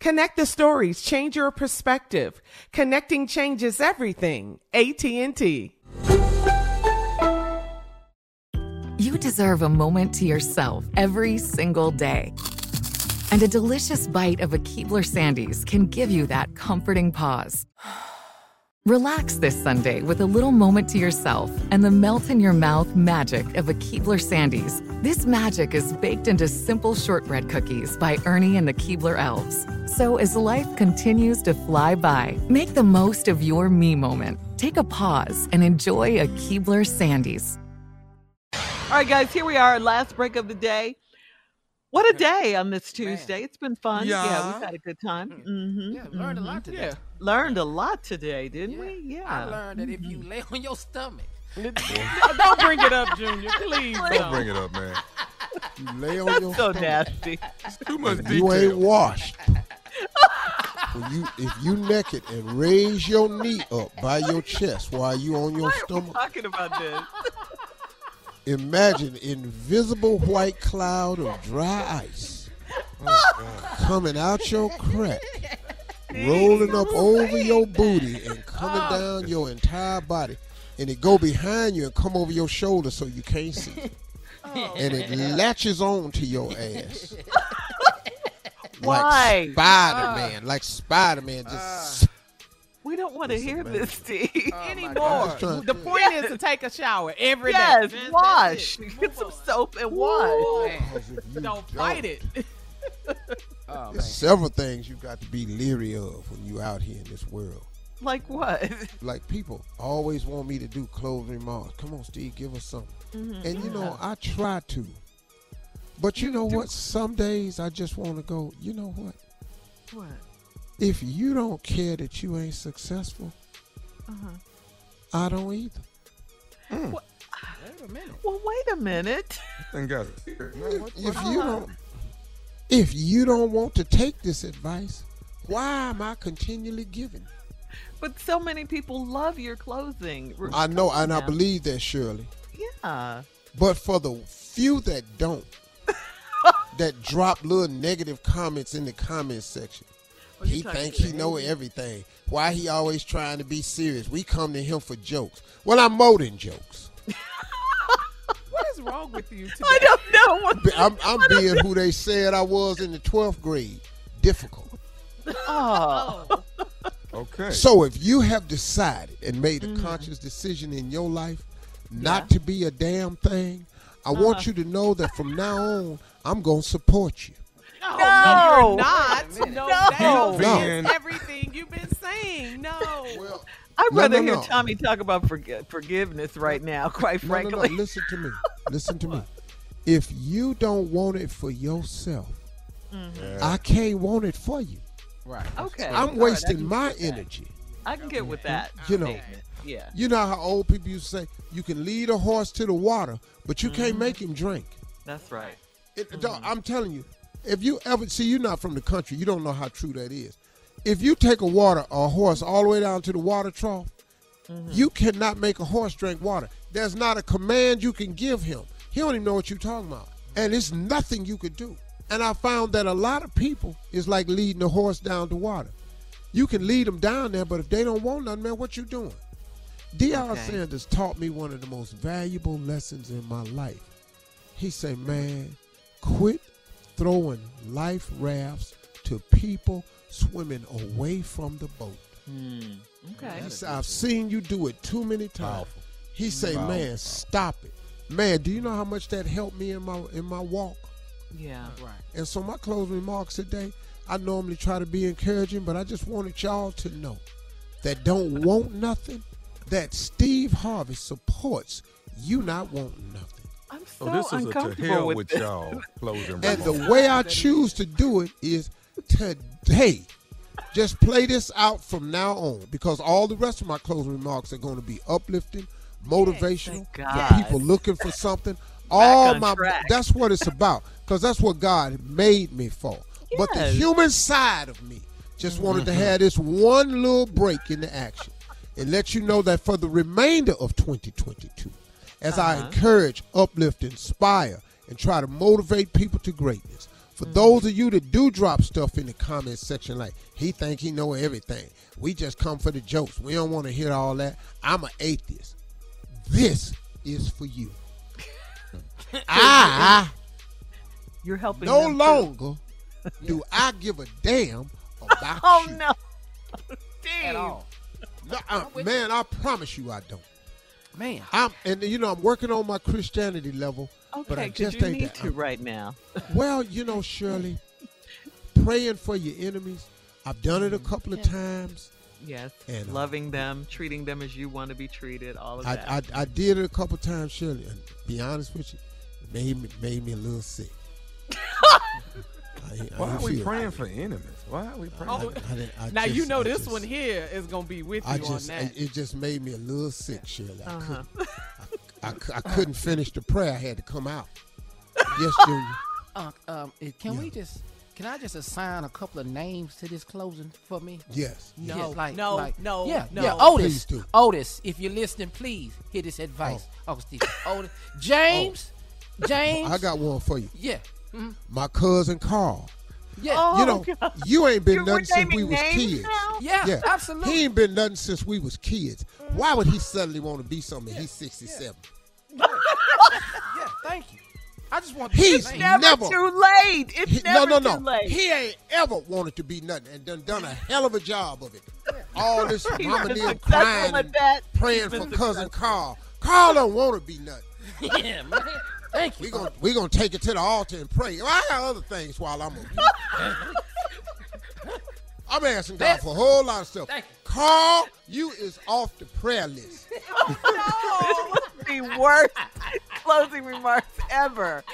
Connect the stories, change your perspective. Connecting changes everything. AT&T. You deserve a moment to yourself every single day. And a delicious bite of a Keebler Sandies can give you that comforting pause. Relax this Sunday with a little moment to yourself and the melt in your mouth magic of a Keebler Sandies. This magic is baked into simple shortbread cookies by Ernie and the Keebler Elves. So as life continues to fly by, make the most of your me moment. Take a pause and enjoy a Keebler Sandies. All right, guys, here we are, last break of the day. What a day on this Tuesday. It's been fun. Yeah, Yeah. we've had a good time. Mm-hmm. Yeah, learned a lot today. Yeah. Learned a lot today, didn't we? Yeah. I learned that if you lay on your stomach, Don't bring it up, Junior. Please Don't bring it up, man. You lay on your stomach. That's your so stomach. nasty. Too much detail. You ain't washed. when you if you naked and raise your knee up by your chest while you on your Why are we stomach, talking about this? Imagine invisible white cloud of dry ice uh, coming out your crack, rolling up over your booty and coming oh. down your entire body, and it go behind you and come over your shoulder so you can't see, oh. and it latches on to your ass. Like Spider Man, uh. like Spider Man, just don't want to hear this, Steve. anymore. just The point is to take a shower every day. Yes, That's- wash. Get some soap and wash. Because if Don't fight it. oh, There's several things you got to be leery of when you out here in this world. Like what? Like people always want me to do closing remarks. Come on, Steve, give us something. Mm-hmm. And you know, I try to. But you know what? Some days I just want to go, you know what? What? If you don't care that you ain't successful, Uh-huh. I don't either. wait a minute. Well, wait a minute. And got it. If you don't if you don't want to take this advice, why am I continually giving? But so many people love your clothing. I know and I believe that, Shirley. Yeah. But for the few that don't, that drop little negative comments in the comment section, What you he talking think he about? know everything. Why he always trying to be serious? We come to him for jokes. Well, I'm more than jokes. What is wrong with you today? I don't know what. I'm, I'm being who they said I was in the 12th grade. Difficult. Oh. Okay. So if you have decided and made a Mm-hmm. conscious decision in your life not to be a damn thing, I want you to know that from now on, I'm gonna support you. No, No. you're not. No, No. that No. everything you've been saying. No. I'd No, rather no, hear no. Tommy talk about forg- forgiveness right now, quite No, no, no. frankly. Listen to me. Listen to me. If you don't want it for yourself, Mhm. I can't want it for you. Right. Okay. I'm All right, wasting can my get that. energy. I can get with that. You know. statement. Yeah. You know how old people used to say, you can lead a horse to the water, but you Mm-hmm. can't make him drink. That's right. It, dog, I'm telling you, if you ever see, you're not from the country, you don't know how true that is. If you take a water, a horse all the way down to the water trough, mm-hmm. you cannot make a horse drink water. There's not a command you can give him. He don't even know what you're talking about, and it's nothing you could do. And I found that a lot of people is like leading a horse down to water. You can lead them down there, but if they don't want nothing, man, what you doing? D.R. Okay. Sanders taught me one of the most valuable lessons in my life. He said, man, quit throwing life rafts to people swimming away from the boat. Hmm. Okay. He said, I've seen you do it too many times. Powerful. He said, Powerful, man, stop it. Man, do you know how much that helped me in my in my walk? Yeah. Right. And so my closing remarks today, I normally try to be encouraging, but I just wanted y'all to know that don't want nothing, that Steve Harvey supports you not wanting nothing. I'm so So this is a to hell with, with this. y'all closing And the way I choose to do it is today. Just play this out from now on because all the rest of my closing remarks are going to be uplifting, motivational, thank for people looking for something. all my track. that's what it's about because that's what God made me for. But the Mm-hmm. human side of me just wanted to have this one little break in the action and let you know that for the remainder of 2022, as I Uh-huh. encourage, uplift, inspire, and try to motivate people to greatness. For Mm-hmm. those of you that do drop stuff in the comment section like he think he know everything, we just come for the jokes. We don't want to hear all that. I'm an atheist. This is for you. I You're helping. no longer do I give a damn about Oh you. no. At all. No, I- man, I promise you I don't. Man. I'm and you know I'm working on my Christianity level, but I just you ain't need that. to right now. Well, you know, Shirley, praying for your enemies. I've done it a couple of times. Yes. And, uh, Loving them, treating them as you want to be treated, all of I, that. I I did it a couple of times, Shirley. And be honest with you, it made me made me a little sick. I, I Why are we praying right. for enemies? Why are we praying? Oh, I didn't- I now you know I this just- one here is gonna be with you just on that. it, it just made me a little sick, Shirley. I, Uh-huh. couldn't, I, cou- I couldn't finish the prayer. I had to come out. Yes, Junior. Uh, um, can we just? Can I just assign a couple of names to this closing for me? Yes. No, Yes, like, no, like, no, yeah, no. yeah. Please Otis, do. Otis, if you're listening, please hear this advice. Oh, Steve, Otis, James, James. I got one for you. yeah, mhm, My cousin Carl. yeah, Oh, you know, God. you ain't been You- we're nothing since we was kids. now? yeah, Yeah, absolutely. He ain't been nothing since we was kids. Why would he suddenly want to be something? He's 67. yeah, thank you. I just want. He's to Never, never- too late. It's He- never no, no, too no. late. He ain't ever wanted to be nothing and done done a hell of a job of it. All this mama been crying and praying He's for been cousin. Carl. Carl don't want to be nothing. yeah, man. Thank you. We're gonna we gonna take it to the altar and pray. Well, I got other things while I'm. A, I'm asking God for a whole lot of stuff. Thank you. Carl, you is off the prayer list. Oh, the worst closing remarks ever.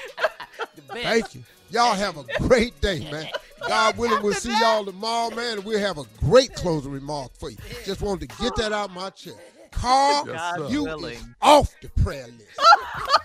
The best. Thank you. Y'all have a great day, man. God willing, we'll see y'all tomorrow, man, and we'll have a great closing remark for you. Just wanted to get that out my chest. Carl, Yes, you willing. is off the prayer list.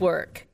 work.